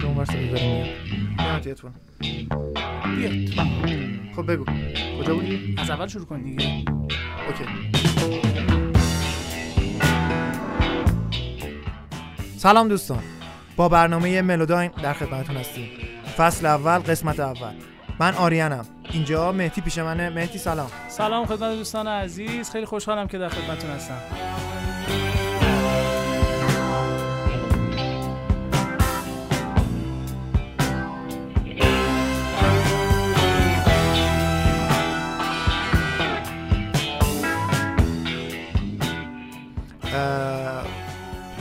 که اون ور صدا داره میاد تلفن بیاد خب بگو کجا بودی از اول شروع کن دیگه اوکی سلام دوستان با برنامه ملوداین در خدمتتون هستیم. فصل اول قسمت اول. من آریانم. اینجا مهدی پیش منه مهدی سلام. سلام خدمت دوستان عزیز. خیلی خوشحالم که در خدمتتون هستم.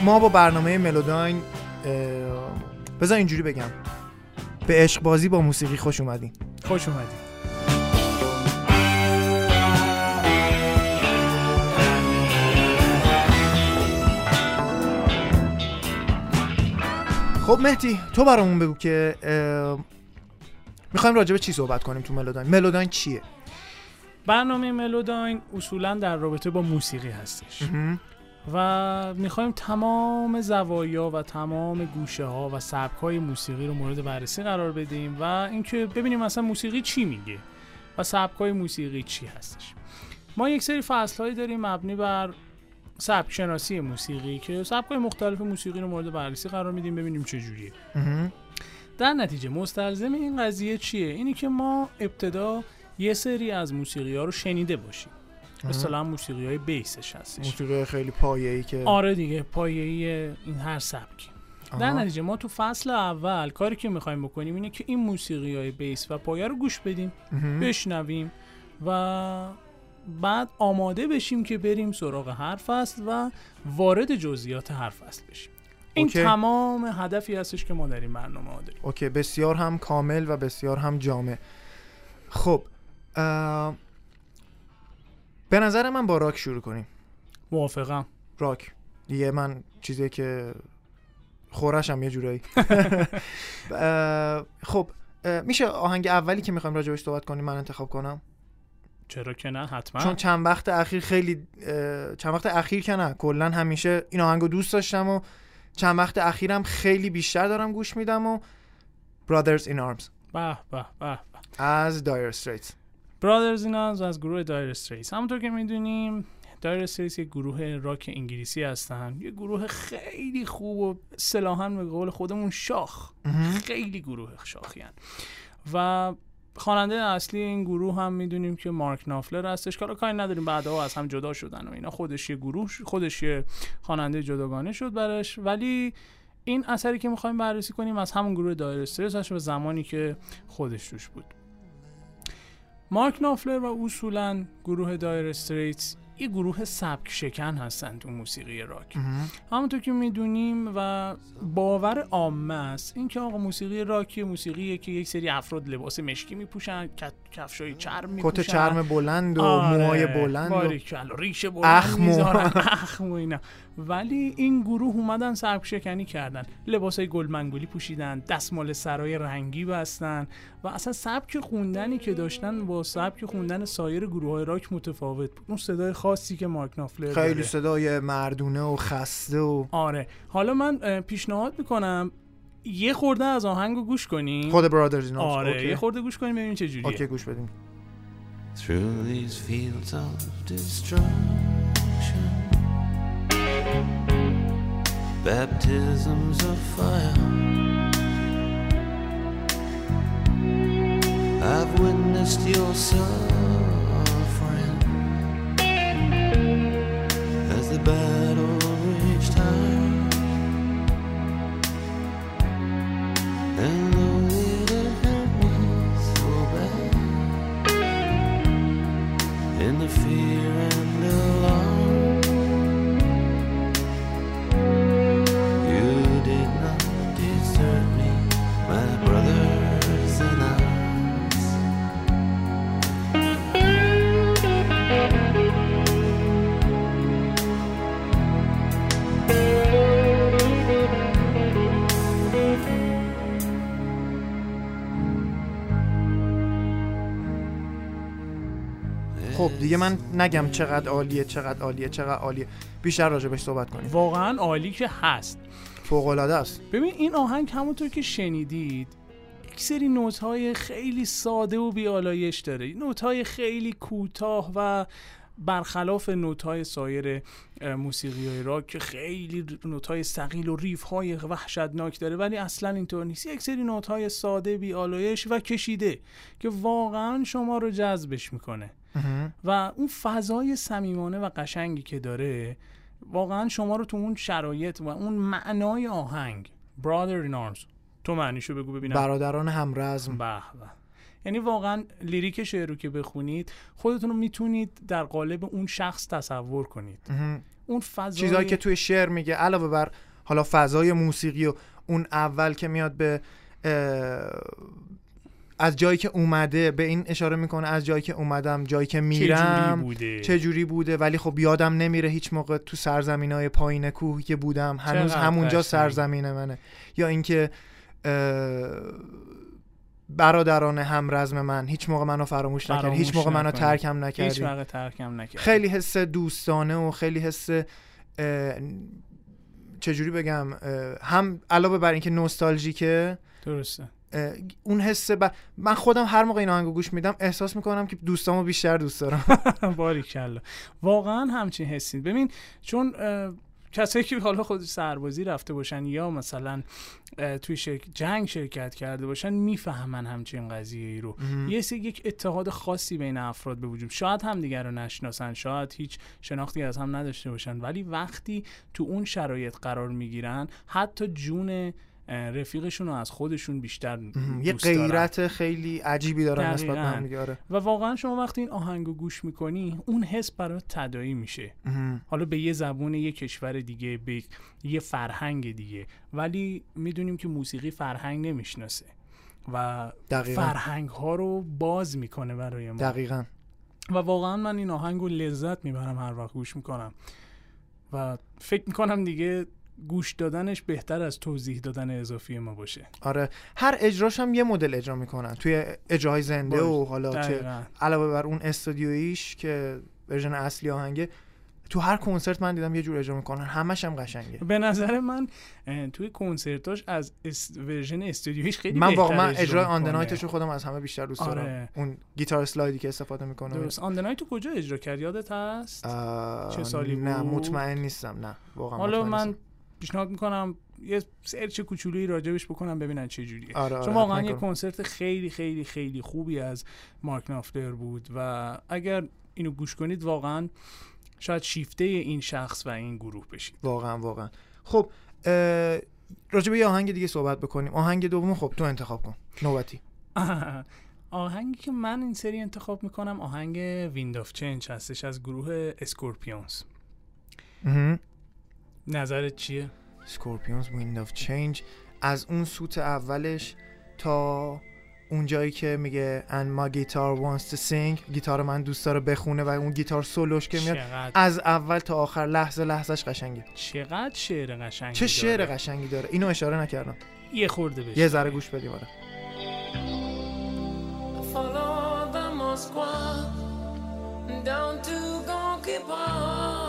ما با برنامه ملوداین بذار اینجوری بگم. به عشق بازی با موسیقی خوش اومدین. خوش اومدی خب مهدی تو برامون بگو که می‌خوایم راجع به چی صحبت کنیم تو ملوداین؟ ملوداین چیه؟ برنامه ملوداین اصولا در رابطه با موسیقی هستش. و می‌خوایم تمام زوایا و تمام گوشه ها و سبک های موسیقی رو مورد بررسی قرار بدیم و اینکه ببینیم مثلا موسیقی چی میگه و سبک های موسیقی چی هستش. ما یک سری فصل هایی داریم مبنی بر سبک شناسی موسیقی که سبک های مختلف موسیقی رو مورد بررسی قرار میدیم ببینیم چه جوریه. در نتیجه مستلزم این قضیه چیه؟ اینی که ما ابتدا یه سری از موسیقی ها رو شنیده باشیم. مثلا موسیقی های base ش هستش موسیقی خیلی پایه‌ای که آره دیگه پایه‌ای این هر سبکی در. نتیجه ما تو فصل اول کاری که می‌خوایم بکنیم اینه که این موسیقی های base و پایه رو گوش بدیم مهم. بشنویم و بعد آماده بشیم که بریم سراغ هر فصل و وارد جزئیات هر فصل بشیم این OK. تمام هدفی هستش که ما در این برنامه ها داریم OK بسیار هم کامل و بسیار هم جامع خب اه، به نظر من با راک شروع کنیم. موافقم. راک. دیگه من چیزی که خورشم یه جورایی. خب میشه آهنگ اولی که می‌خوایم راجبش صحبت کنیم من انتخاب کنم؟ چرا که نه حتما. چون چند وقت اخیر خیلی چند وقت اخیر که نه کلا همیشه این آهنگو دوست داشتم و چند وقت اخیرم خیلی بیشتر دارم گوش میدم و Brothers in Arms. به به به. از Dire Straits. برادرز ایناز از گروه دایر استریس همونطور که می‌دونیم دایر استریس یک گروه راک انگلیسی هستن. یه گروه خیلی خوب و صلاحا به قول خودمون شاخ. خیلی گروه شاخی هن. و خواننده اصلی این گروه هم می‌دونیم که مارک نافلر هستش. که کاری نداریم بعدها از هم جدا شدن و اینا. خودش یه گروه خودش یه خواننده جداگانه شد برش ولی این اثری که می‌خوایم بررسی کنیم از همون گروه دایر استریتس هست و زمانی که خودش توش بود. مارک نافلر و اصولا گروه دایر استریتس یه گروه سبک شکن هستن تو موسیقی راک. همونطور که می‌دونیم و باور عامه است اینکه آقا موسیقی راکی موسیقیه که یک سری افراد لباس مشکی میپوشن کفشای چرم میپوشن. کت چرم بلند و آره، موهای بلند و ریش بلند اخم و- می‌ذارن، اخم و اینا. ولی این گروه اومدن سبک شکنی کردن. لباسای گلمنگولی پوشیدن دستمال سرای رنگی بستن و اصلا سبک خوندنی که داشتن با سبک خوندن سایر گروه های راک متفاوت بود. اون صدای خاصی که مارک نافلر خیلی داره. صدای مردونه و خسته و آره. حالا من پیشنهاد می‌کنم یه خورده از آهنگو گوش کنیم خود Brothers in Arms آره OK. یه خورده گوش کنیم ببینیم چه جوریه OK گوش بدیم through these fields of destruction. Baptisms of fire. I've witnessed your suffering as the battle دیگه من نگم چقدر عالیه چقدر عالیه چقدر عالیه. بیشتر راجبش صحبت کنیم. واقعا عالی که هست. فوق العاده است. ببین این آهنگ همونطور که شنیدید یک سری نوت های خیلی ساده و بیالایش داره. نوت های خیلی کوتاه و برخلاف نوت های سایر موسیقی های راک که خیلی نوت های سقیل و ریف های وحشتناک داره ولی اصلا اینطور نیست. یک سری نوت های ساده بیالایش و کشیده که واقعا شما رو جذبش می‌کنه. و اون فضای صمیمانه و قشنگی که داره واقعا شما رو تو اون شرایط و اون معنای آهنگ brother in arms تو معنیشو بگو ببینم. برادران همرزم. به به. یعنی واقعا لیریک شعر رو که بخونید خودتون رو می‌تونید در قالب اون شخص تصور کنید. اون فضای چیزهایی که توی شعر میگه علاوه بر حالا فضای موسیقی و اون اول که میاد به از جایی که اومده به این اشاره می‌کنه از جایی که اومدم جایی که چه جوری میرم بوده؟ چه جوری بوده؟ ولی خب یادم نمیره هیچ موقع تو سرزمین های پایین کوه که بودم. هنوز همونجا. سرزمین منه. یا اینکه برادران همرزم من هیچ موقع منو فراموش نکرد هیچ موقع منو. ترکم هیچ نکردی وقت ترکم نکرد خیلی حس دوستانه و خیلی حس چجوری بگم هم علاوه بر اینکه نوستالژیکه درسته. اون حس ب... من خودم هر موقع این آهنگو گوش میدم احساس می‌کنم که دوستامو بیشتر دوست دارم. باریکلا. واقعا همچین حسی ببین چون کسایی که حالا خود سربازی رفته باشن یا مثلا توی شرک... جنگ شرکت کرده باشن می‌فهمن همچین قضیه ای رو یه سری یک اتحاد خاصی بین افراد به وجود شاید هم دیگر رو نشناسن شاید هیچ شناختی از هم نداشته باشن ولی وقتی تو اون شرایط قرار می‌گیرن حتی جون رفیقشون رو از خودشون بیشتر. یه دوست دارن. غیرت خیلی عجیبی دارن نسبت به. هم آره. و واقعا شما وقتی این آهنگو گوش می‌کنی اون حس برات تدایی میشه. حالا به یه زبون یه کشور دیگه به یه فرهنگ دیگه ولی می‌دونیم که موسیقی فرهنگ نمی‌شناسه و دقیقاً فرهنگ ها رو باز می‌کنه برای ما دقیقا و واقعا من این آهنگ رو لذت می‌برم هر وقت گوش می‌کنم و فکر می‌کنم دیگه گوش دادنش بهتر از توضیح دادن اضافی ما باشه. آره هر اجراش هم یه مدل اجرا می‌کنن. توی اجراهای زنده و حالا چه. علاوه بر اون استودیویش که version اصلی آهنگه تو هر کنسرت من دیدم یه جور اجرا می‌کنن. همش هم قشنگه. به نظر من توی کنسرتاش از است... version استودیویش خیلی من واقعا اجرا اجرای آن می‌کنه. نایتش رو خودم از همه بیشتر دوست دارم. آره. اون گیتار اسلایدی که استفاده می‌کنه. درست. آن نایت تو کجا اجرا کرد؟ یادت هست؟ چه سالی نه؟ مطمئن نیستم. نه واقعا حالا من نیستم. پیشنهاد می‌کنم یه سرچ کوچولویی راجبش بکنم ببینن چه جوریه. آره آره چون واقعا یه. کنسرت خیلی خیلی خیلی خوبی از مارک نافلر بود و اگر اینو گوش کنید واقعا شاید شیفته این شخص و این گروه بشید. واقعا واقعا. خب اه، راجع به یه آهنگ دیگه صحبت بکنیم. آهنگ دوم خب تو انتخاب کن. نوبتی. آهنگی که من این سری انتخاب می‌کنم آهنگ Wind of Change هستش از گروه Scorpions نظرت چیه؟ Scorpions Wind of Change از اون سوت اولش تا اون جایی که میگه and my guitar wants to sing گیتار من دوست داره بخونه و اون گیتار سولوش که میاد چقدر؟ از اول تا آخر لحظه لحظهش قشنگه. چقدر شعر قشنگی چه شعر داره. قشنگی داره؟ اینو اشاره نکردم. یه خورده بشه یه ذره گوش بدیم آره. Follow the Moskwa down to Gonky Park,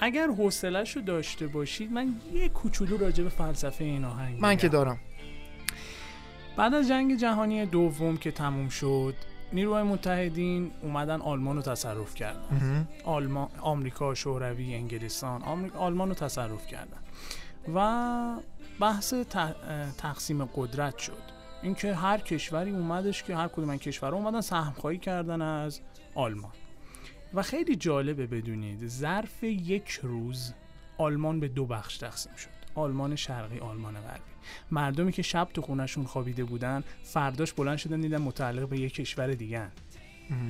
اگر حوصله‌ش رو داشته باشید من یه کوچولو راجع به فلسفه این آهنگ من که. دارم. بعد از جنگ جهانی دوم که تموم شد نیروهای متحدین اومدن آلمان رو تصرف کردن. آلمان آمریکا شوروی انگلستان آمریکا آلمان رو تصرف کردن. و بحث تقسیم قدرت شد. اینکه هر کشوری اومدش که هر کدوم کشورها اومدن سهمخواهی کردن از آلمان. و خیلی جالبه بدونید ظرف یک روز آلمان به دو بخش تقسیم شد. آلمان شرقی آلمان غربی. مردمی که شب تو خونشون خوابیده بودن فرداش بلند شدن دیدن متعلق به یک کشور دیگه.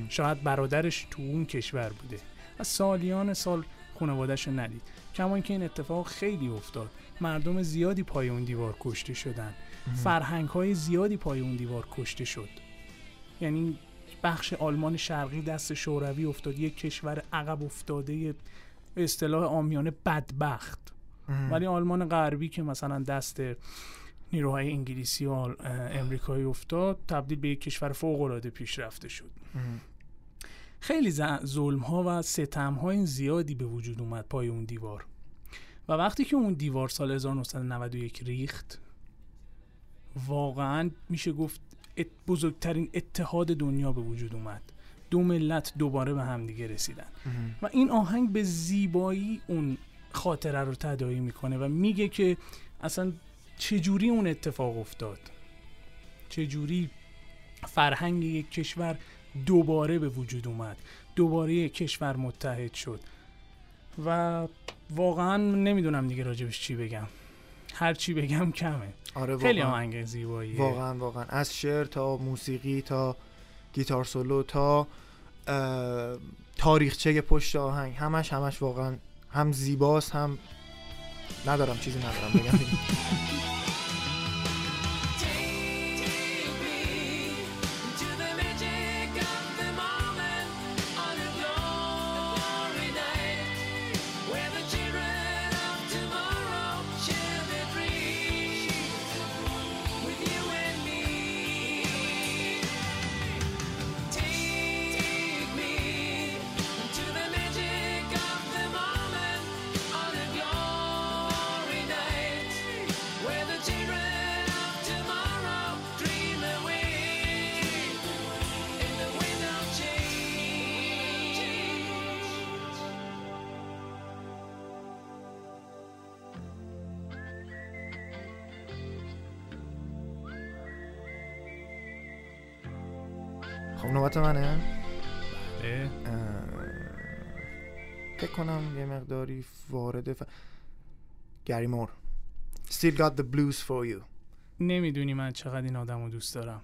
شاید برادرش تو اون کشور بوده. و سالیان سال خانوادهش رو ندید. کما اینکه این اتفاق خیلی افتاد. مردم زیادی پای اون دیوار کشته شدن. فرهنگ های زیادی پای اون دیوار کشته شد. یعنی بخش آلمان شرقی دست شوروی افتاد یک کشور عقب افتاده به اصطلاح آمیانه بدبخت مهم. ولی آلمان غربی که مثلا دست نیروهای انگلیسی و امریکایی افتاد تبدیل به یک کشور فوق العاده پیشرفته شد مهم. خیلی ظلم ها و ستم های زیادی به وجود اومد پای اون دیوار و وقتی که اون دیوار سال 1991 ریخت واقعا میشه گفت بزرگترین اتحاد دنیا به وجود اومد. دو ملت دوباره به همدیگه رسیدن. مهم. و این آهنگ به زیبایی اون خاطره رو تداعی می‌کنه و میگه که اصلا چجوری اون اتفاق افتاد؟ چجوری فرهنگ یک کشور دوباره به وجود اومد؟ دوباره یک کشور متحد شد. و واقعا نمی‌دونم دیگه راجبش چی بگم. هر چی بگم کمه. آره خیلی آهنگ زیباییه. واقعا واقعا. از شعر تا موسیقی تا گیتار سولو تا تاریخچه پشت آهنگ. همش همش واقعا هم زیباست هم ندارم چیزی ندارم بگم فکر کنم یه مقداری وارد ف... گری مور. Still got the blues for you. نمی‌دونی من چقدر این آدم رو دوست دارم.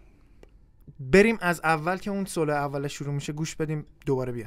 بریم از اول که اون سولو اولش شروع میشه گوش بدیم دوباره بیا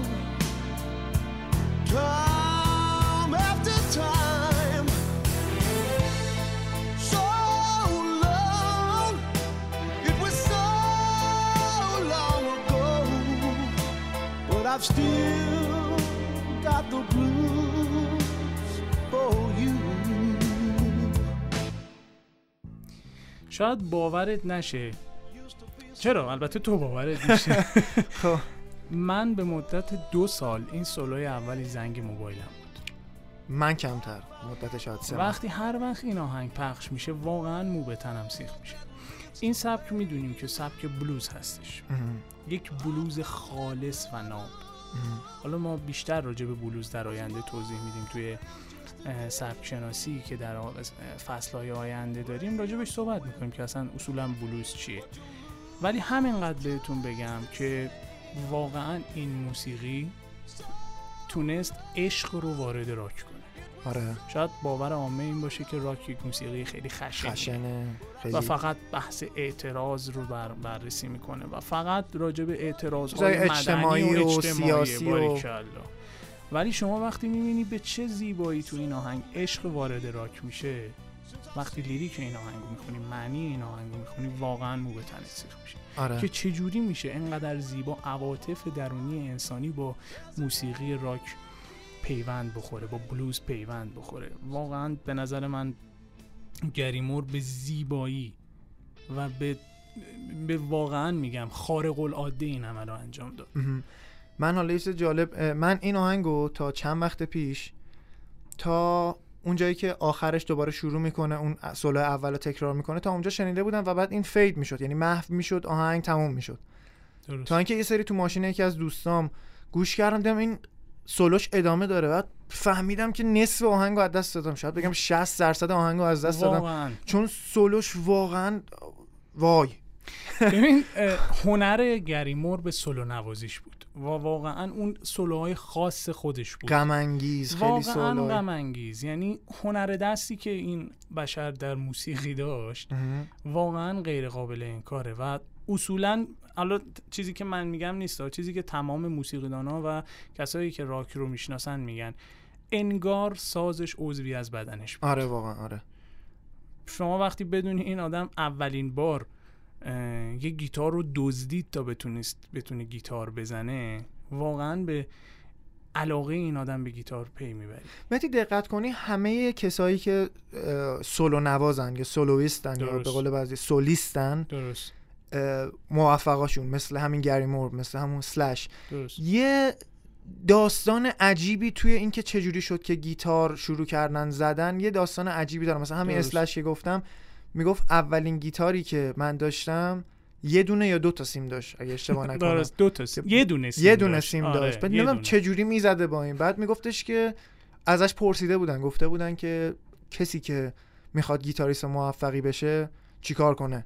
I've still got the blues for you. شاید باورت نشه. چرا؟ البته تو باورت میشه خب. من به مدت دو سال این سولوی اولی زنگ موبایلم بود من کمتر مدت شاید سه. وقتی هر وقت این آهنگ پخش میشه واقعا مو به تنم سیخ میشه این سبک می‌دونیم که سبک بلوز هستش. یک بلوز خالص و ناب. حالا ما بیشتر راجع به بلوز در آینده توضیح میدیم توی سبک شناسی که در فصلهای آینده داریم راجبش صحبت می‌کنیم که اصلا اصولا بلوز چیه ولی همینقدر بهتون بگم که واقعا این موسیقی تونست عشق رو وارد راک کنه. آره. شاید باور عامه این باشه که راک یک موسیقی خیلی خشنه خشنه خیلی. و فقط بحث اعتراض رو بر بررسی می‌کنه و فقط راجع به اعتراض های اجتماعی مدنی و, و اجتماعی سیاسی و-. ولی شما وقتی می‌بینی به چه زیبایی تو این آهنگ عشق وارد راک میشه وقتی لیریک این آهنگ رو می‌خونی معنی این آهنگ رو می‌خونی واقعا مو به تنت سیخ میشه. آره. که چجوری میشه اینقدر زیبا عواطف درونی انسانی با موسیقی راک پیوند بخوره با بلوز پیوند بخوره؟ واقعا به نظر من گریمور به زیبایی و به به واقعا میگم خارق العاده این عمل رو انجام داد. من حالا یه جالب من این آهنگو تا چند وقت پیش تا اون جایی که آخرش دوباره شروع می‌کنه اون سولو اول رو تکرار می‌کنه تا اونجا شنیده بودم و بعد این فید می‌شد. یعنی محو می‌شد آهنگ تموم می‌شد. درست. تا اینکه یه سری تو ماشین یکی از دوستام گوش کردم دیدم این سولوش ادامه داره. بعد فهمیدم که نصف آهنگو از دست دادم. شاید بگم 60 درصد آهنگو از دست دادم. واقعا. چون سولوش واقعا وای. ببین هنر گریمور به سولو نوازیش بود. و واقعا اون سولوهای خاص خودش بود. غم انگیز خیلی واقعا سولو غم انگیز یعنی هنر دستی که این بشر در موسیقی داشت واقعا غیر قابل انکاره و اصولا حالا چیزی که من میگم نیست چیزی که تمام موسیقیدانا و کسایی که راک رو می‌شناسن میگن. انگار سازش عضوی از بدنش بود. آره واقعا آره. شما وقتی بدونی این آدم اولین بار یه گیتار رو دزدید تا بتونست بتونه گیتار بزنه. واقعا به علاقه این آدم به گیتار پی می‌بری. متی دقت کنی همه کسایی که سولو نوازن یا سولویستن یا. به قول بعضی سولیستن درست. موفقاشون مثل همین گری مور مثل همون سلش. درست. یه داستان عجیبی توی این که چجوری شد که گیتار شروع کردن زدن یه داستان عجیبی داره مثلا همین. اسلش که گفتم می‌گفت اولین گیتاری که من داشتم یه دونه یا دو تا سیم داشت اگه اشتباه نکنم درست دو تا سیم. یه دونه سیم یه دونه داشت. سیم آره، داشت بعد نمی‌دونم. چه جوری می‌زده با این بعد میگفتش که ازش پرسیده بودن گفته بودن که کسی که می‌خواد گیتاریست موفقی بشه چیکار کنه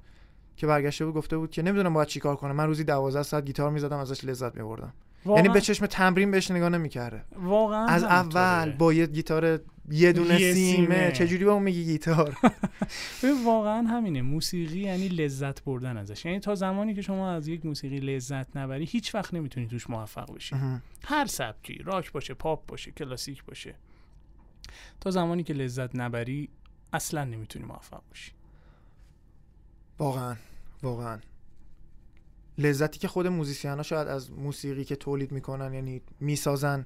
که برگشته بود گفته بود که نمی‌دونم باید چیکار کنه من روزی 12 ساعت گیتار می‌زدم ازش لذت میبردم یعنی به چشم تمرین بهش نگاه نمی‌کرده واقعا از. اول با یه گیتار یه دونه یه سیمه سیمه. چجوری با اون میگی گیتار؟ واقعا همینه. موسیقی یعنی لذت بردن ازش. یعنی تا زمانی که شما از یک موسیقی لذت نبری هیچ وقت نمی‌تونی توش موفق بشی. هر سبکی راک باشه پاپ باشه کلاسیک باشه. تا زمانی که لذت نبری اصلا نمی‌تونی موفق باشی واقعا واقعا. لذتی که خود musician ها شاید از موسیقی که تولید می‌کنن یعنی می‌سازن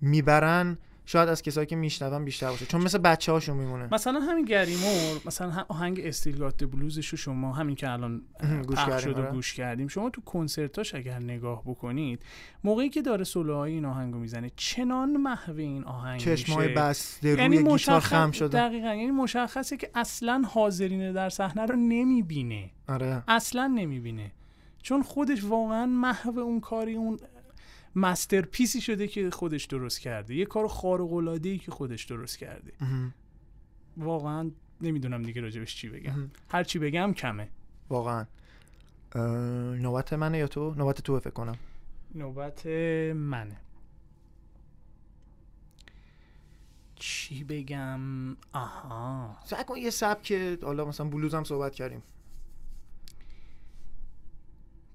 می‌برن شاید از کسایی که میشنون بیشتر باشه چون مثل بچه هاشون میمونه. مثلا همین گریمور مثلا هم آهنگ استیلگات بلوزش رو شما همین که الان گوش شد و آره. گوش کردیم شما تو کنسرتاش اگر نگاه بکنید موقعی که داره سولوهای این آهنگو می‌زنه چنان محو این آهنگ چشمای بسته روی یعنی گیتار مشخص خم شده. دقیقا یعنی مشخصه که اصلا حاضرین در صحنه رو نمی‌بینه. آره. اصلا نمی‌بینه. چون خودش واقعا محو اون کاری اون مسترپیسی شده که خودش درست کرده. یه کار خارق العاده ای که خودش درست کرده. واقعا نمی‌دونم دیگه راجبش چی بگم. هر چی بگم کمه. واقعا. نوبت منه یا تو؟ نوبت تو فکر کنم. نوبت منه. چی بگم؟ آها. سعی کن یه سبک حالا مثلا بلوز هم صحبت کردیم.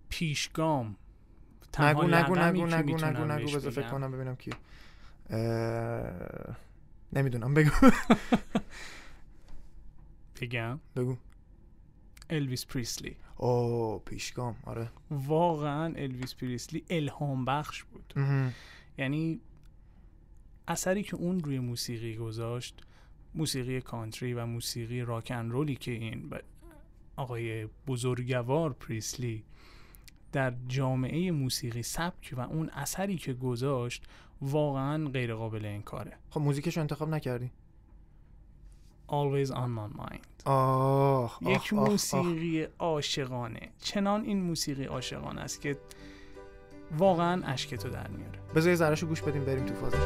پیشگام. تنها نگو نگو نگو نگو نگو نگو بذار فکر. کنم ببینم کی نمی‌دونم بگو. بگم. بگو. الویس پریسلی او پیشگام آره. واقعا الویس پریسلی الهام بخش بود. یعنی اثری که اون روی موسیقی گذاشت موسیقی country و موسیقی rock roll ی که این آقای بزرگوار پریسلی در جامعه موسیقی سبک و اون اثری که گذاشت واقعا غیر قابل انکاره. خب موزیکشو انتخاب نکردی؟ Always on my mind. آه یک آخ، آخ. موسیقی عاشقانه. چنان این موسیقی عاشقانه است که واقعا اشک تو در میاره. بذار یه ذرهشو گوش بدیم بریم تو فازش.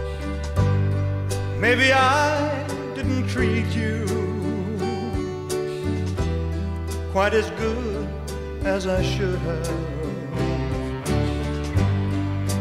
Maybe I didn't treat you quite as good as I should have.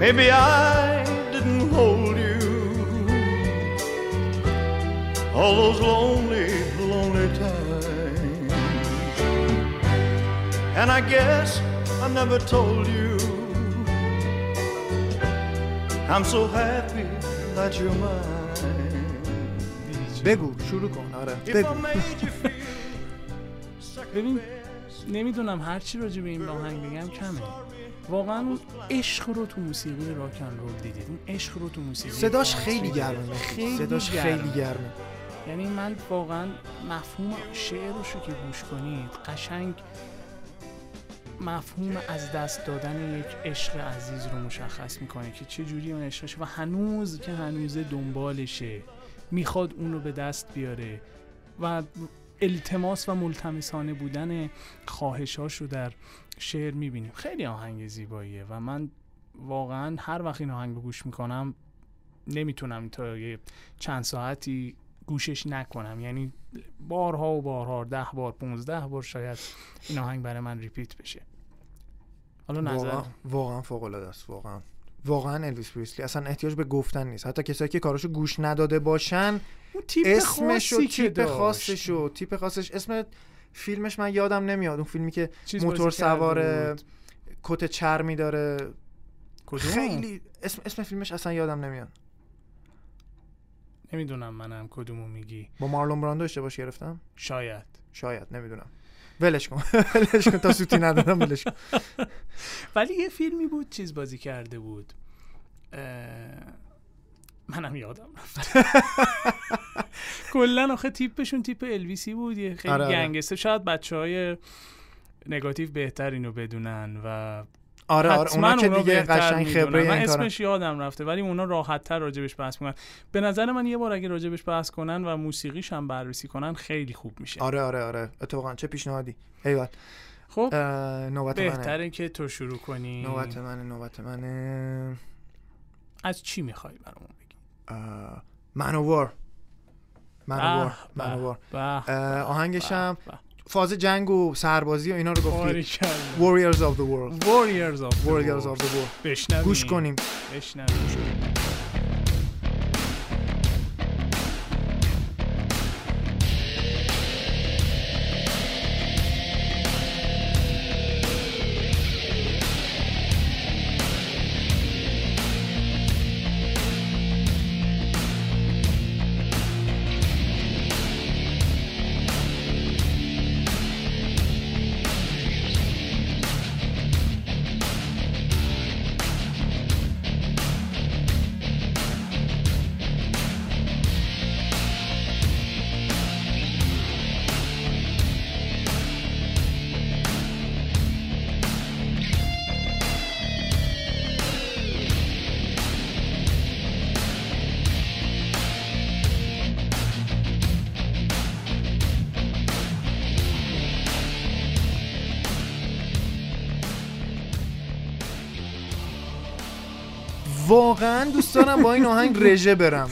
Maybe I didn't hold you all those lonely, lonely times. And I guess I never told you. I'm so happy that you're mine. بگو شروع کن آره If I بگو made you feel ببین second نمیدونم هرچی راجع به این آهنگ بگم کمه واقعا اون عشق رو تو موسیقی راک اند رول دیدید. اون عشق رو تو موسیقی صداش خیلی گرمه. خیلی صداش گرمه. خیلی گرمه. یعنی من واقعا مفهوم شعرش رو که گوش کنید قشنگ مفهوم از دست دادن یک عشق عزیز رو مشخص می‌کنه که چه جوری اون عشقشه و هنوز که هنوز دنبالشه می‌خواد اون رو به دست بیاره. و التماس و ملتمسانه بودن خواهشاش رو در شعر می‌بینیم. خیلی آهنگ زیباییه و من واقعا هر وقت این آهنگ رو گوش می‌کنم نمی‌تونم تا یه چند ساعتی گوشش نکنم. یعنی بارها و بارها ده بار پونزده بار شاید این آهنگ برای من repeat بشه. حالا نظر؟ واقعا واقعا فوق العاده است واقعا. واقعا الویس پریسلی. اصلا احتیاج به گفتن نیست. حتی کسایی که کاراشو گوش نداده باشن اون تیپ اسمش و تیپ. خاصش و تیپ خاصش اسم فیلمش من یادم نمیاد. اون فیلمی که موتور سوار. کت چرمی داره. کدوم؟ خیلی اسم اسم فیلمش اصلا یادم نمیاد. نمی‌دونم منم کدومو میگی. با مارلون براندو اشتباهش گرفتم؟ شاید. شاید نمی‌دونم. ولش کن. ولش کن تا سوتی ندارم ولش کن. ولی یه فیلمی بود چیز بازی کرده بود. منم یادم رفت. کلا آخه تیپشون تیپ الویسی بود یه خیلی آره، آره. گنگستر. شاید بچه های نگاتیو بهتر اینو بدونن و آره آره اونا که دیگه قشنگ. خبره من اسمش یادم رفته ولی اونا راحت تر راجبش بحث می‌کنن. به نظر من یه بار اگه راجبش بحث کنن و موسیقیش هم بررسی کنن خیلی خوب میشه. آره آره آره. اتفاقا چه پیشنهادی. ایول خب نوبت منه. بهتره که تو شروع کنی. نوبت منه نوبت منه. از چی می‌خوای برامون بگی؟ منوار منوار منوار هم. فاز جنگ و سربازی و اینا رو گفتی. Warriors of the World. Warriors of the Warriors World. of the World. بشنویم. گوش کنیم. بشنویم. واقعا دوست دارم با این آهنگ رژه برم.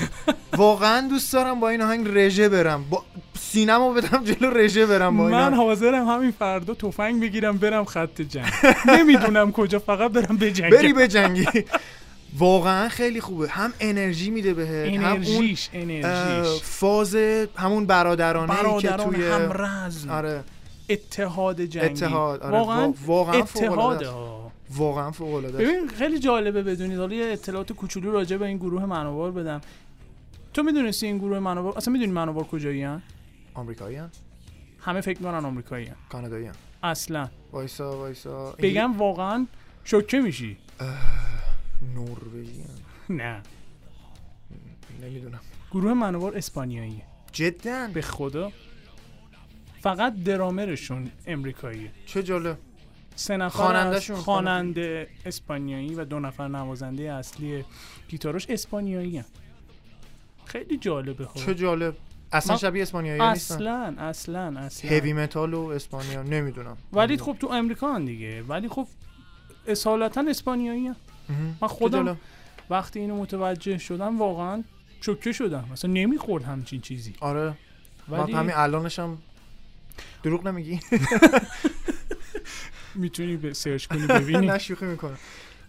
واقعا دوست دارم با این آهنگ رژه برم. با سینما بدم جلو رژه برم با این من. حاضرم همین فردا تفنگ بگیرم برم خط جنگ. نمی‌دونم کجا فقط برم بجنگم بری به جنگی. واقعا خیلی خوبه. هم انرژی میده بهت هم اون انرژیش انرژیش. فاز همون برادرانه ای که برادران توی همرزم آره. اتحاد جنگی. اتحاد آره. واقعا وا- واقعا فوق واقعا فوق العاده. ببین خیلی جالبه بدونید. حالا یه اطلاعات کوچولو راجع به این گروه منوار بدم. تو می‌دونستی این گروه منوار اصلا می‌دونی منوار کجایی هن؟ آمریکاییان همه فکر می‌کنن آمریکایی هن. کاناداییان اصلا. وایسا وایسا. بگم واقعا شوکه میشی. نروژیان نه. نمی‌دونم. گروه منوار اسپانیاییه. جدا؟ به خدا. فقط درامرشون امریکاییه. چه جالب. سه نفر خواننده اسپانیایی و دو نفر نوازنده اصلی گیتاروش اسپانیایی خیلی جالبه ها چه جالب. اصلا من- شبیه اسپانیایی نیستن؟ اصلا اصلا اصلا. هیوی متال و اسپانیا نمی‌دونم. ولی خب تو امریکا هم دیگه. ولی خب اصالتا اسپانیایی هم. من خودم وقتی اینو متوجه شدم واقعا شوکه شدم. مثلا نمی‌خورد همچین چیزی. آره. من ولی همین الانش هم دروغ نمیگی. می‌تونی به search کنی ببینی. نه شوخی می‌کنم.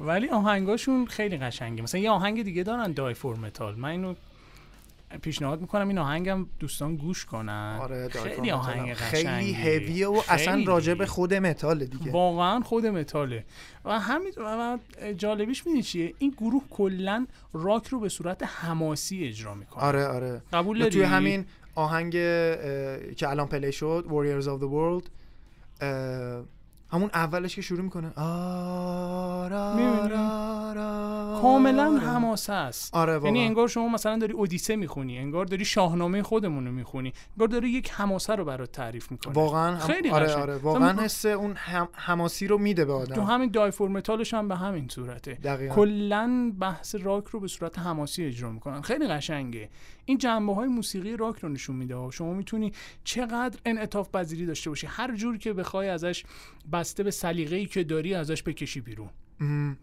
ولی آهنگاشون خیلی قشنگه. مثلا یه آهنگ دیگه دارن Die for Metal من اینو پیشنهاد می‌کنم این آهنگم دوستان گوش کنن. آره خیلی آهنگ هم قشنگی خیلی هویه و اصلا خیلی. راجع به خود متاله دیگه. واقعا خود متاله. و همین و جالبیش می‌دونی چیه؟ این گروه کلا راک رو به صورت حماسی اجرا می‌کنه. آره آره. قبول داری توی همین آهنگ اه، که الان پلی شد Warriors of the World اه، همون اولش که شروع می‌کنه. کاملا. حماسه است. آره یعنی انگار شما مثلا داری اودیسه می‌خونی انگار داری شاهنامه خودمون رو می‌خونی انگار داری یک حماسه رو برات تعریف می‌کنه واقعا هم- خیلی آره. آره. واقعا حس اون هم... حماسی رو میده به تو آدم همین دای فور متالش هم به همین صورته. کلا بحث راک رو به صورت حماسی اجرا می‌کنن. خیلی قشنگه. این جنبه های موسیقی راک رو نشون میده. شما می‌تونی چقدر انعطاف پذیری داشته باشی. هر جور که بخوای ازش بسته به سلیقه ای که داری ازش بکشی بیرون.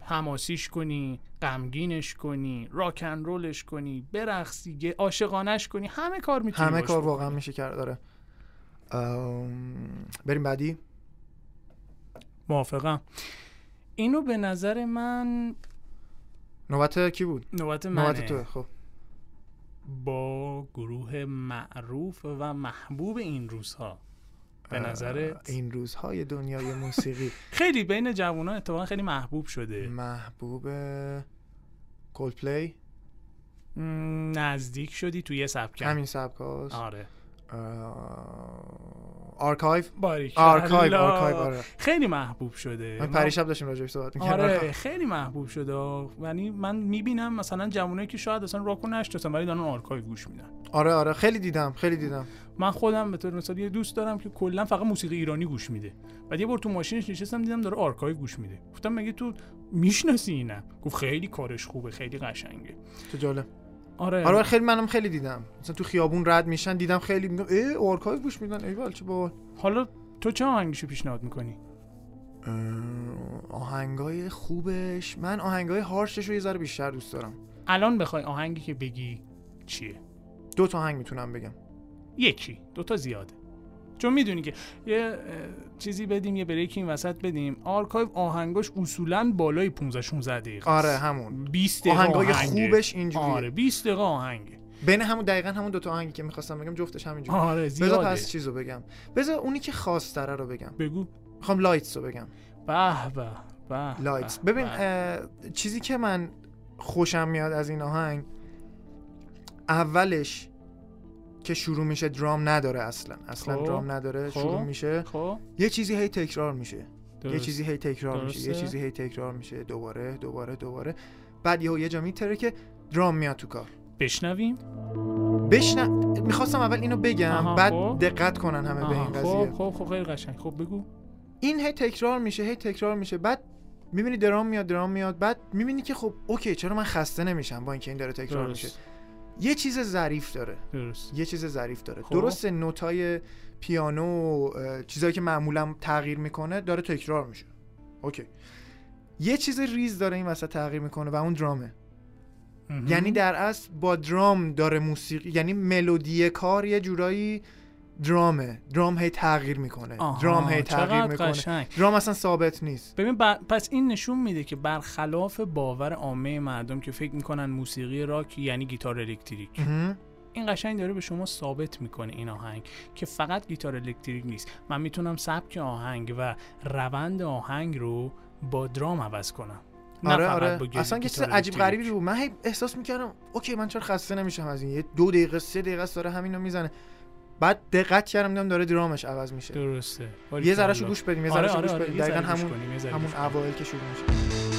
حماسیش کنی غمگینش کنی راک اند رولش کنی برقصی عاشقانش کنی. همه کار می‌تونی همه کار. واقعا میشه کرد داره بریم بعدی. موافقم. اینو به نظر من نوبت کی بود؟ نوبت منه. نوبت تو خب. با گروه معروف و محبوب این روزها. به نظرت؟ این روزهای دنیای موسیقی. خیلی بین جوانان اتفاقا خیلی محبوب شده. محبوب کولپلی نزدیک شدی تو یه سبک همین سبک هاست. آره. آرکایو؟ باریک آرکایو آرکایو آره. خیلی محبوب شده. من پریشب داشتیم راجعش صحبت می‌کردیم. آره خیلی محبوب شده. یعنی من می‌بینم مثلا جوانایی که شاید اصلا راکو نشناسن ولی دارن آرکایو گوش میدن. آره آره. خیلی دیدم خیلی دیدم. من خودم به طور مثال یه دوست دارم که کلا فقط موسیقی ایرانی گوش میده. بعد یه بار تو ماشینش نشستم دیدم داره آرکایو گوش میده. گفتم مگه تو می‌شناسی اینم؟ گفت خیلی کارش خوبه خیلی قشنگه. تو جالب. آره. آره خیلی منم خیلی دیدم. مثلا تو خیابون رد میشن دیدم خیلی میگم ای آرکایو گوش میدن. ای بال چه باحال. حالا تو چه آهنگشو پیشنهاد می‌کنی؟ آهنگای خوبش. من آهنگای harsh ش رو یه ذره بیشتر دوست دارم. الان بخوای آهنگی که بگی چیه؟ دو تا آهنگ می‌تونم بگم. یکی. دوتا زیاده. چون می‌دونی که یه چیزی بدیم یه break این وسط بدیم. آرکایو آهنگاش اصولا بالای 15 16 دقیقه آره. همون. 20 دقیقه آهنگای آهنگه. خوبش اینجوریه. آره 20 دقیقه آهنگه. بین همون دقیقا همون دو تا آهنگی که می‌خواستم بگم جفتش همینجوری آره بذار پس چیزو بگم. بذار اونی که خاص‌تره رو بگم. بگو. می‌خوام Lights رو بگم. به به به Lights. ببین چیزی که من خوشم میاد از این آهنگ اولش که شروع میشه درام نداره اصلا. اصلا خب، درام نداره خب. شروع میشه. خب. یه چیزی هی تکرار میشه. یه درست. چیزی هی تکرار میشه. یه درسته. چیزی هی تکرار میشه. دوباره دوباره دوباره. بعد یهو یه جا می‌ترکه که درام میاد تو کار. بشنویم؟ بشن می‌خواستم اول اینو بگم. بعد خب. دقت کنن همه به این خب قضیه. خب خب خیلی قشنگ. خب بگو. این هی تکرار میشه هی تکرار میشه. بعد می‌بینی درام میاد درام میاد. بعد می‌بینی که خب OK چرا من خسته نمیشم با اینکه این داره تکرار میشه؟ درست یه چیز ظریف داره. درست. یه چیز ظریف داره. خب. درسته نوتای پیانو چیزایی که معمولا تغییر می‌کنه داره تکرار میشه. OK. یه چیز ریز داره این وسط تغییر می‌کنه و اون درامه. یعنی در اصل با درام داره موسیقی یعنی ملودی کار یه جورایی درامه. درام هی تغییر می‌کنه. آها، درام هی تغییر می‌کنه. قشنگ. درام اصلا ثابت نیست. ببین ب- پس این نشون میده که برخلاف باور عامه مردم که فکر می‌کنن موسیقی راک یعنی گیتار الکتریک. این قشنگ داره به شما ثابت می‌کنه این آهنگ که فقط گیتار الکتریک نیست. من می‌تونم سبک آهنگ و روند آهنگ رو با درام عوض کنم. آره آره. اصلا که چیز عجیب. غریبی بود. من هی احساس می‌کردم اوکی من چرا خسته نمیشم از این. یه دو دقیقه سه دقیقه داره همینو می‌زنه. بعد دقت کردم دیدم داره درامش عوض میشه درسته یه. ذرهشو گوش بدیم یه آره، ذرهشو آره، گوش آره، بدیم یه دقیقا همون همون. اوایل که شروع میشه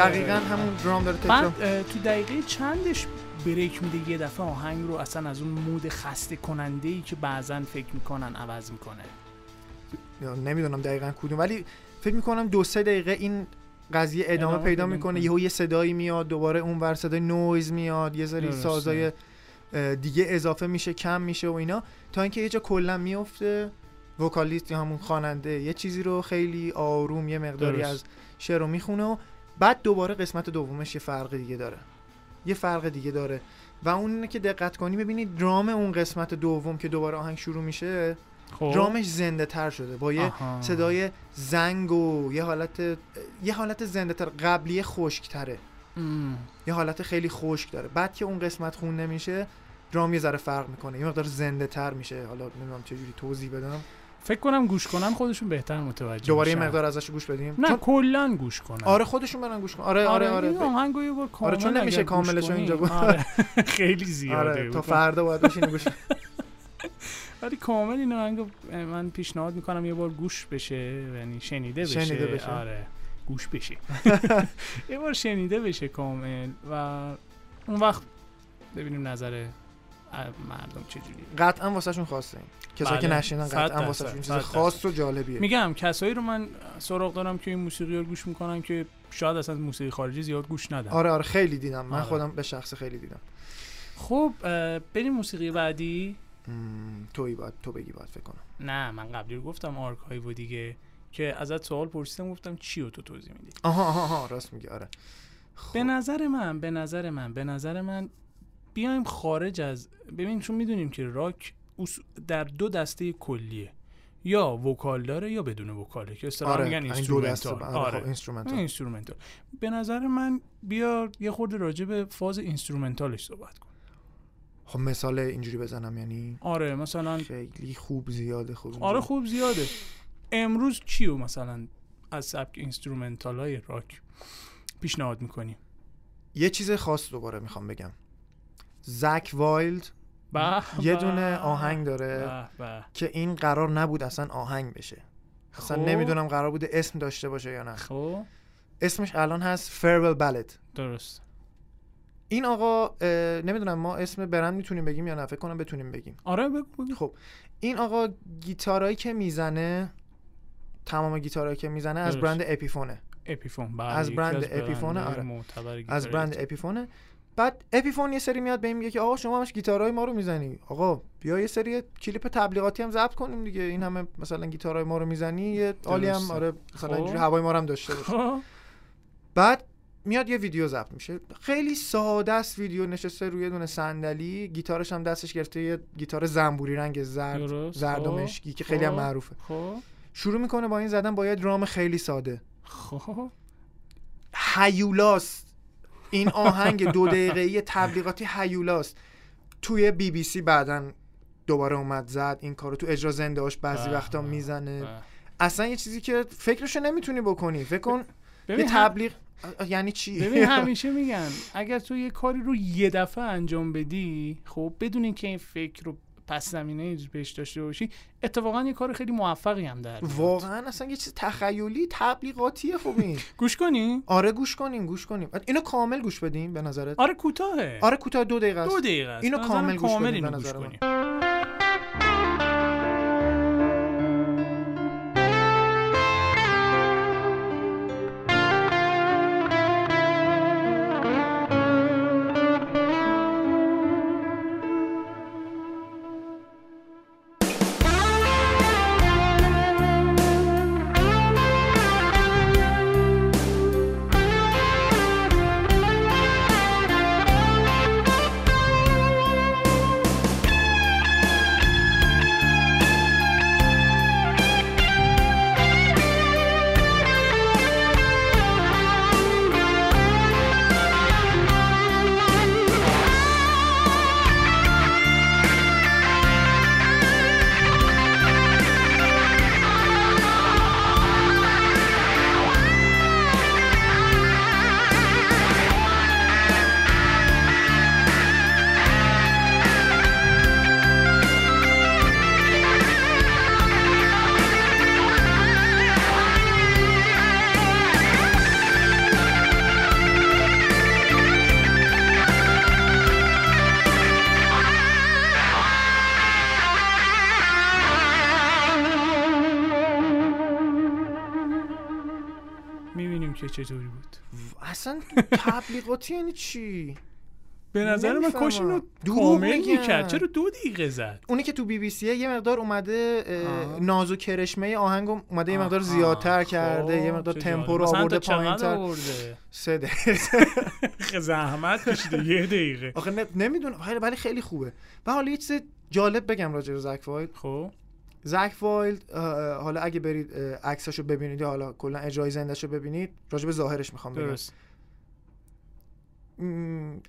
آره دقیقا همون درام داره تکرار تو دقیقه چندش بریک میده یه دفعه آهنگ رو اصلا از اون مود خسته کننده ای که بعضا فکر می‌کنن عوض می‌کنه یا نمی‌دونم دقیقا کدوم ولی فکر می‌کنم دو سه دقیقه این قضیه ادامه, ادامه پیدا می‌کنه. یهو یه صدایی میاد دوباره اون ور صدای نویز میاد یه سری. سازای دیگه اضافه میشه کم میشه و اینا تا اینکه یه جا کلا میفته وکالیست یا همون خواننده یه چیزی رو خیلی آروم یه مقداری درست. از شعر رو می‌خونه و بعد دوباره قسمت دومش یه فرق دیگه داره. یه فرق دیگه داره. و اون اینه که دقت کنی ببینید درام اون قسمت دوم که دوباره آهنگ شروع میشه خب. درامش زنده تر شده. با یه آها. صدای زنگ و یه حالت یه حالت زنده تر قبلی خشک تره ام. یه حالت خیلی خشک داره. بعد که اون قسمت خونده میشه درام یه ذره فرق می‌کنه. یه مقدار زنده تر میشه. حالا نمی‌دونم چجوری توضیح بدم. فکر کنم گوش کنن خودشون بهتر متوجه دوباره یه. مقدار ازش گوش بدیم نه چون کلا گوش کنن آره خودشون برن گوش کن آره آره آره, آهنگو یه بار کامل چون نمیشه کاملش اینجا گفت. آره. خیلی زیاده آره تا بود. فردا باید بشین گوش ولی کامل این آهنگو من پیشنهاد می‌کنم یه بار گوش بشه یعنی شنیده بشه شنیده بشه. آره گوش بشه یه بار شنیده بشه کامل و اون وقت ببینیم نظر مردم چجوری قطعا واسهشون خاصه این. کسایی که بله. نشینن صد قطعا. واسهشون چیز خاص و جالبیه. میگم کسایی رو من سراغ دارم که این موسیقی رو گوش می‌کنن که شاید اصلا موسیقی خارجی زیاد گوش ندن. آره آره خیلی دیدم. من آره. خودم به شخص خیلی دیدم. خب بریم موسیقی بعدی. مم، تویی باید تو بگی باید فکر کنم. نه من قبلی رو گفتم آرکایو دیگه. که ازت سوال پرسیدم گفتم چی رو تو توضیح میدی؟ آها آها آها راست میگی آره. خب. به نظر من به نظر من به نظر من بیایم خارج از ببین چون می‌دونیم که راک در دو دسته کلیه. یا vocal داره یا بدون vocal ه که اصطلاحا آره میگن instrumental. آره آره. خب، instrumental instrumental. به نظر من بیا یه خورده راجع به فاز instrumental ش صحبت کن. خب مثال اینجوری بزنم یعنی آره مثلا خیلی خوب زیاده خوب آره خوب زیاده. امروز چیو مثلا از سبک instrumental های راک پیشنهاد می‌کنی؟ یه چیز خاص دوباره می‌خوام بگم. زک وایلد به یه. دونه آهنگ داره به به. که این قرار نبود اصلا آهنگ بشه اصلا خب. نمی‌دونم قرار بوده اسم داشته باشه یا نه خب اسمش الان هست Farewell Ballad درست این آقا نمی‌دونم ما اسم برند می‌تونیم بگیم یا نه فکر کنم بتونیم بگیم آره بگو بگو خب این آقا گیتارایی که می‌زنه تمام گیتارایی که می‌زنه از. برند اپیفونه اپیفون بله از برند برندهای اپیفون، آره. از برند. اپیفونه بعد اپیفون یه سری میاد به این میگه که آقا شما همش گیتارهای ما رو می‌زنی آقا بیا یه سری کلیپ تبلیغاتی هم ضبط کنیم دیگه این همه مثلا گیتارهای ما رو می‌زنی یه عالی هم. آره مثلا خب. اینجوری هوای ما رو هم داشته باشه خب. بعد میاد یه ویدیو ضبط میشه خیلی ساده است ویدیو نشسته روی دونه صندلی گیتارش هم دستش گرفته یه گیتار زنبوری رنگ زرد. زرد و خب. مشکی که خیلی هم خب. معروفه خب شروع می‌کنه با این زدن با یه درام خیلی ساده خب هیولاست این آهنگ دو دقیقه‌ای تبلیغاتی هیولاست. توی بی بی سی بعدا دوباره اومد زد. این کارو تو اجرا زنده هاش بعضی وقتا می‌زنه. اصلا یه چیزی که فکرشو نمی‌تونی بکنی. فکر کن یه تبلیغ یعنی چی؟ ببین همیشه میگن اگر تو یه کاری رو یه دفعه انجام بدی خب بدون اینکه این فکر رو پس زمینه بهش داشته باشی اتفاقا یه کار خیلی موفقی هم در. واقعا اصلا یه چیز تخیلی تبلیغاتیه خب این. گوش کنی؟ آره گوش کنیم گوش کنیم. اینو کامل گوش بدیم به نظرت؟ آره کوتاهه. آره کوتاه دو دقیقه است. دو دقیقه است. اینو کامل گوش بدیم به نظر تبلیغاتی یعنی چی؟ به نظر من. کاش اینو کامل. می‌کرد. چرا دو دقیقه زد؟ اونی که تو بی بی سیه یه مقدار اومده. ناز و کرشمه آهنگو اومده یه مقدار زیادتر خب، کرده یه مقدار تمپو. رو آورده پایینتر. سه دقیقه. زحمت کشیده یه دقیقه. آخه نمی‌دونم. ولی خیلی خوبه. و حالا یه چیز جالب بگم راجع به زک وایلد خب. زک وایلد حالا اگه برید عکساشو ببینید یا حالا کلا اجرای زندهشو ببینید راجع به ظاهرش می‌خوام بگم. درست.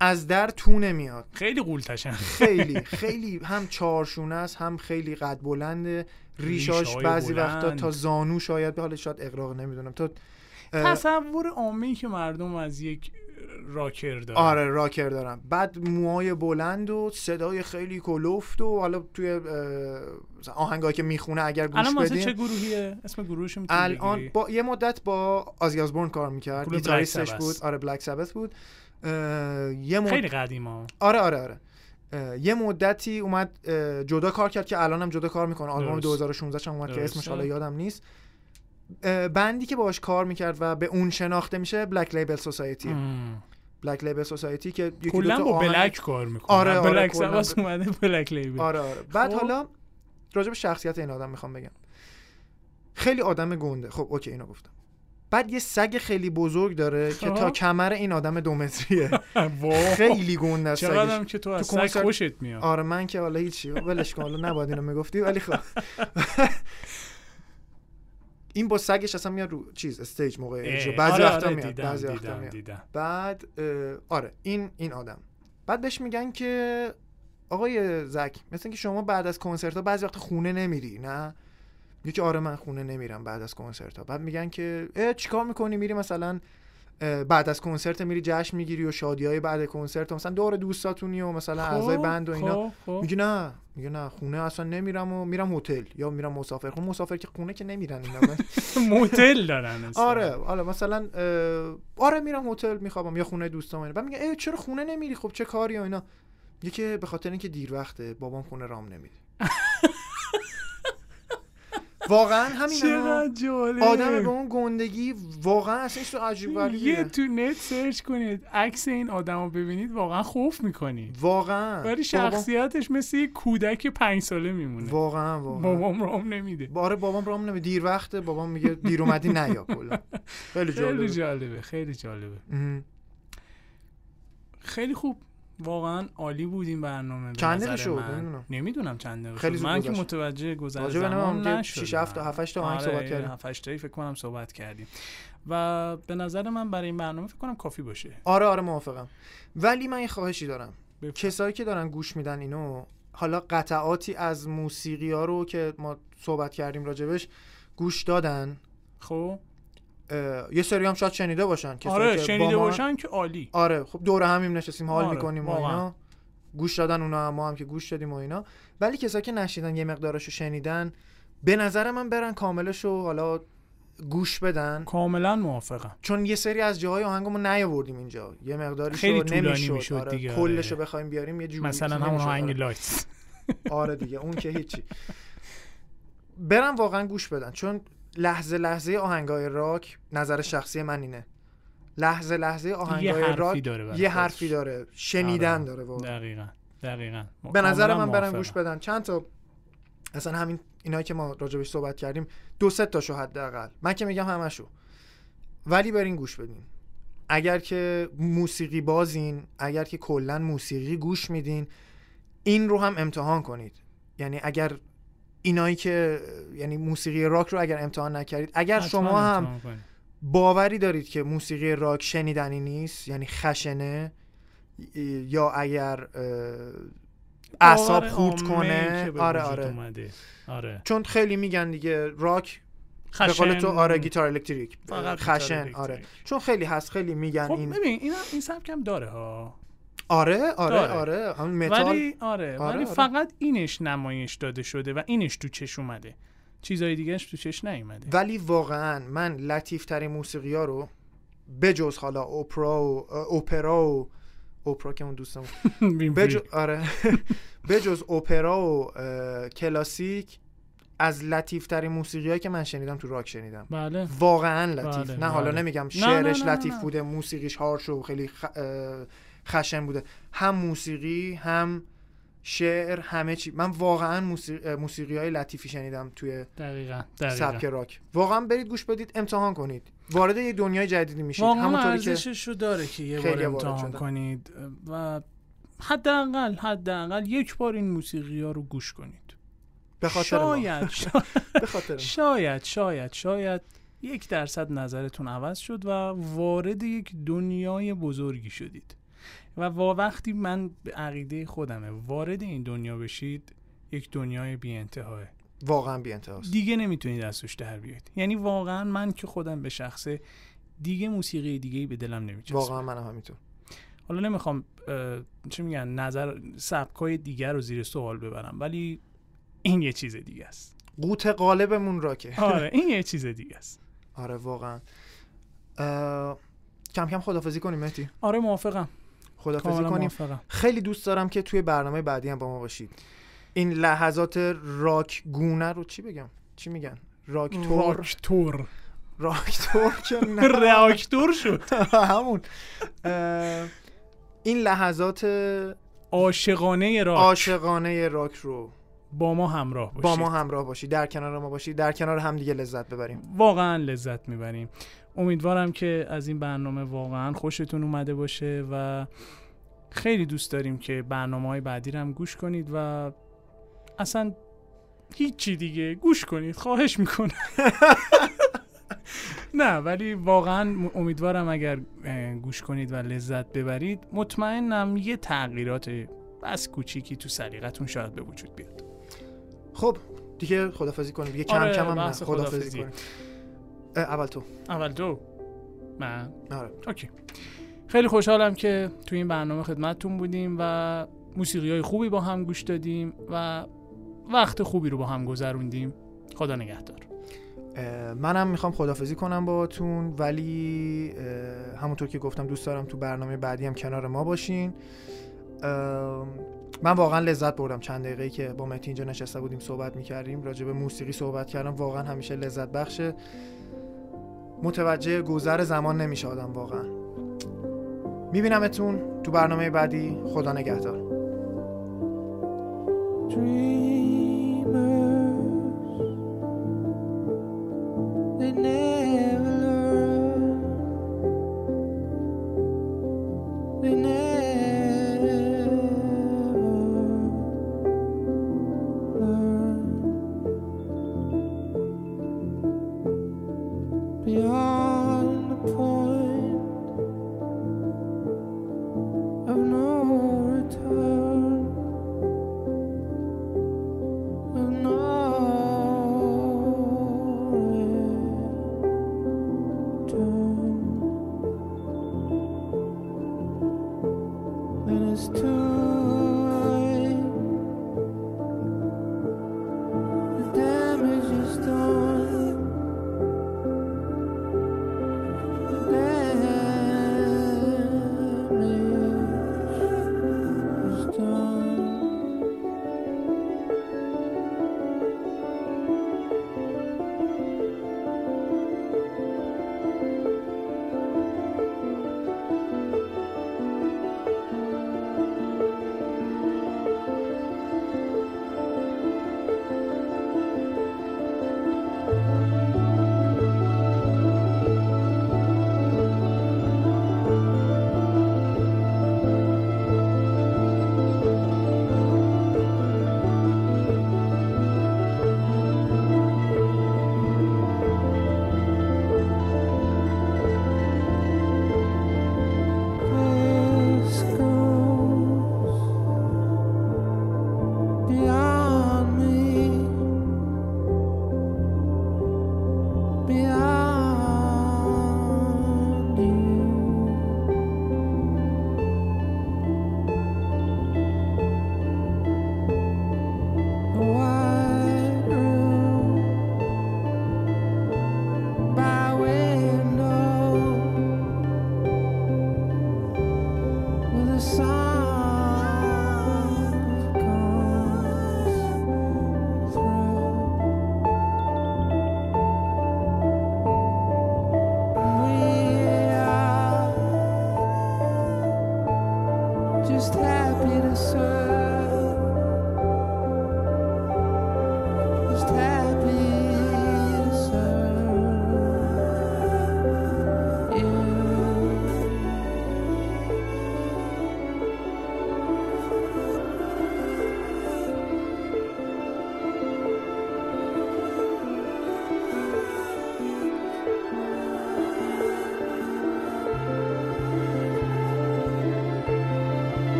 از در تو نمیاد. خیلی قولتشن خیلی خیلی هم چارشونه است هم خیلی قد بلنده ریشاش بعضی بلند. وقتا تا زانو شاید به حال شاید اقراق نمی‌دونم. تا تصور عامه که مردم از یک راکر دارن. آره راکر دارم بعد موهای بلند و صدای خیلی کلفت و حالا توی آهنگایی که می‌خونه اگر گوش الان واسه چه بدین گروهیه؟ اسم گروهش الان با یه مدت با آزی آزبورن کار می‌کرد. گیتاریستش. بود. آره بلک سابت بود. یه مد... خیلی قدیما. آره آره آره. یه مدتی اومد جدا کار کرد که الان هم جدا کار می‌کنه. آلبوم درست. 2016 هم اومد که. اسمش حالا یادم نیست. بندی که باهاش کار می‌کرد و به اون شناخته میشه بلک لیبل سوسایتی. بلک لیبل سوسایتی که یکی کلا با بلک کار می‌کنه. آره، آره، بلک سباس اومده بلک لیبل آره آره. بعد خب. حالا راجع به شخصیت این آدم می‌خوام بگم. خیلی آدم گنده. خب okay اینو گفتم. بعد یه سگ خیلی بزرگ داره که خب. تا کمر این آدم دو متریه. خیلی گنده است چقدر که تو از سگ خوشت میاد. آره من که حالا هیچی. ولش کن حالا نباید اینو می‌گفتی ولی خب. این با سگش اصلا میاد رو چیز stage موقع اجرا. بعضی آره، وقتا آره، میاد دیدم، بعضی وقتا میاد. دیدم. بعد آره این این آدم. بعد بهش میگن که آقای زک مثل اینکه شما بعد از کنسرت ها بعضی وقت خونه نمیری نه؟ یکی آره من خونه نمیرم بعد از کنسرت ها بعد میگن که اه، چیکار می‌کنی؟ میری مثلا بعد از کنسرت میری جشن می‌گیری و شادی های بعد کنسرت مثلا دور دوستاتونی و مثلا اعضای خب، بند و اینا. خب، خب. میگه نه میگه نه خونه اصلا نمیرم و میرم هتل یا میرم مسافر. خونه مسافر که خونه که نمیرن اینا. موتل دارن. آره حالا مثلا آره میرم هتل میخوابم یا خونه دوستام اینا. بعد میگه ای چرا خونه نمیری؟ خب چه کاری و اینا. میگه که به خاطر اینکه دیر وقته بابام خونه رام نمیده. واقعا همین چقدر جالب. آدم به اون گندگی واقعا اصلا چیز عجیب یه تو نت سرچ کنید عکس این آدم رو ببینید واقعا خوف می‌کنید. واقعا. ولی شخصیتش مثل یه کودک پنج ساله میمونه. واقعا واقعا. بابام رام نمیده. باره بابام رام نمیده. دیر وقته. بابام میگه دیر اومدی نیا کلا. خیلی خیلی جالبه. خیلی جالبه. خیلی خوب. واقعا عالی بود این برنامه چند دقیقه شد؟ نمی‌دونم. چند دقیقه خیلی من که. متوجه گذر زمان نشدم شیش، هفت تا، هفت، هشت تا آهنگ آره، صحبت کردیم. هفت، هشت تایی فکر کنم صحبت کردیم و به نظر من برای این برنامه فکر کنم کافی باشه آره آره موافقم ولی من یه خواهشی دارم بفرم. کسایی که دارن گوش میدن اینو حالا قطعاتی از موسیقی ها رو که ما صحبت کردیم راجبش گوش دادن خب یه سری هم شاید شنیده باشن کسایی آره که با شنیده ما- باشن که عالی آره خب دور همیم نشستیم حال آره، می‌کنیم و. اینا گوش دادن اونا هم ما هم که گوش دادیم و اینا ولی کسایی که نشیدن یه مقدارشو شنیدن به نظر من برن کاملشو حالا گوش بدن کاملا موافقم چون یه سری از جاهای آهنگمو نیاوردیم اینجا یه مقداری خیلی طولانی می‌شد آره. دیگه، آره. کلشو بخوایم بیاریم یه جوری مثلا همون. آهنگ آره. لایت آره دیگه اون که هیچی برم واقعا گوش بدن چون لحظه لحظه آهنگای راک نظر شخصی من اینه. لحظه لحظه آهنگای راک داره یه. حرفی داره. شنیدن آره. داره واقعا. دقیقا. دقیقا. به نظر من برن موافقم. گوش بدن. چند تا اصلا همین اینایی که ما راجبش صحبت کردیم دو سه تاشو حداقل. من که میگم همشو. ولی برین گوش بدین. اگر که موسیقی بازین اگر که کلا موسیقی گوش میدین این رو هم امتحان کنید. یعنی اگر اینایی که یعنی موسیقی راک رو اگر امتحان نکردید اگر شما هم. باوری دارید که موسیقی راک شنیدنی نیست یعنی خشنه یا اگر اعصاب باور خورد کنه به آره آره. آره چون خیلی میگن دیگه راک به خشن قول تو آره گیتار الکتریک فقط گیتار خشن الکتریک. آره چون خیلی هست خیلی میگن خب این ببین این این سبک هم داره ها آره آره داره. آره. هم متال ولی آره, آره، ولی آره. فقط اینش نمایش داده شده و اینش تو چش اومده. چیزای دیگهش تو چش نیومده. ولی واقعا من لطیف ترین موسیقی ها رو بجز حالا اوپرا و اوپرا و اوپرا که اون دوستمون. بجز آره. بجز اپرا و کلاسیک از لطیف ترین موسیقی که من شنیدم تو راک شنیدم. بله. واقعا لطیف. بله، نه حالا بله. نمیگم نه، شعرش نه، نه، لطیف نه. بوده موسیقیش هارش و خیلی خ... خشن بوده. هم موسیقی هم شعر همه چی. من واقعا موسیقی, موسیقی های لطیفی شنیدم توی دقیقا دقیقا. سبک راک. واقعا برید گوش بدید امتحان کنید. وارد یه دنیای جدیدی میشید. واقعا همونطوری که ارزشش رو داره که یه بار امتحان. کنید. و حداقل حداقل یک بار این موسیقی ها رو گوش کنید. به خاطر شاید شاید. شاید شاید شاید یک درصد نظرتون عوض شد و وارد یک دنیای بزرگی شدید. و وا وقتی من به عقیده خودمه وارد این دنیا بشید یک دنیای بی انتهاه واقعا بی انتهاست دیگه نمی‌تونید از توش در بیاید. یعنی واقعا من که خودم به شخصه دیگه موسیقی دیگه به دلم نمیچسبه. واقعا منم همینطور. حالا نمی‌خوام چه میگن نظر سبکای دیگر رو زیر سوال ببرم ولی این یه چیز دیگه است. قوت قالبمون راکه. آره این یه چیز دیگه است. آره واقعا. کم کم خدافزی کنیم مهدی. آره موافقم. خدافزی کنیم. خیلی دوست دارم که توی برنامه بعدی هم با ما باشید. این لحظات راک گونه رو چی بگم؟ چی میگن؟ راک تور. راکتور راک تور که نه. راکتور شد. همون. این لحظات عاشقانه راک. عاشقانه راک رو با ما همراه باشید. با ما همراه باشید. در کنار ما باشید. در کنار هم دیگه لذت ببریم. واقعا لذت می‌بریم. امیدوارم که از این برنامه واقعا خوشتون اومده باشه و خیلی دوست داریم که برنامه های بعدی رو هم گوش کنید و اصلا هیچی دیگه. گوش کنید. خواهش می‌کنم. نه ولی واقعا امیدوارم اگر گوش کنید و لذت ببرید مطمئنم یه تغییرات بس کوچیکی تو سلیقتون شاید به وجود بیاد. خب دیگه خدافزی کنیم. دیگه کم آره، کم هم خدافزی. کنیم. اول تو. اول دو. من. آره. اوکی. خیلی خوشحالم که تو این برنامه خدمتتون بودیم و موسیقی های خوبی با هم گوش دادیم و وقت خوبی رو با هم گذروندیم. خدا نگهدار. منم می‌خوام خدافزی کنم باهاتون ولی همونطور که گفتم دوست دارم تو برنامه بعدی هم کنار ما باشین. من واقعا لذت بردم چند دقیقه که با مهدی اینجا نشسته بودیم صحبت می‌کردیم. راجع به موسیقی صحبت کردم. واقعا همیشه لذت بخشه. متوجه گذر زمان نمیشه آدم واقعا. میبینمتون تو برنامه بعدی. خدا نگهدار. Dreamers, they never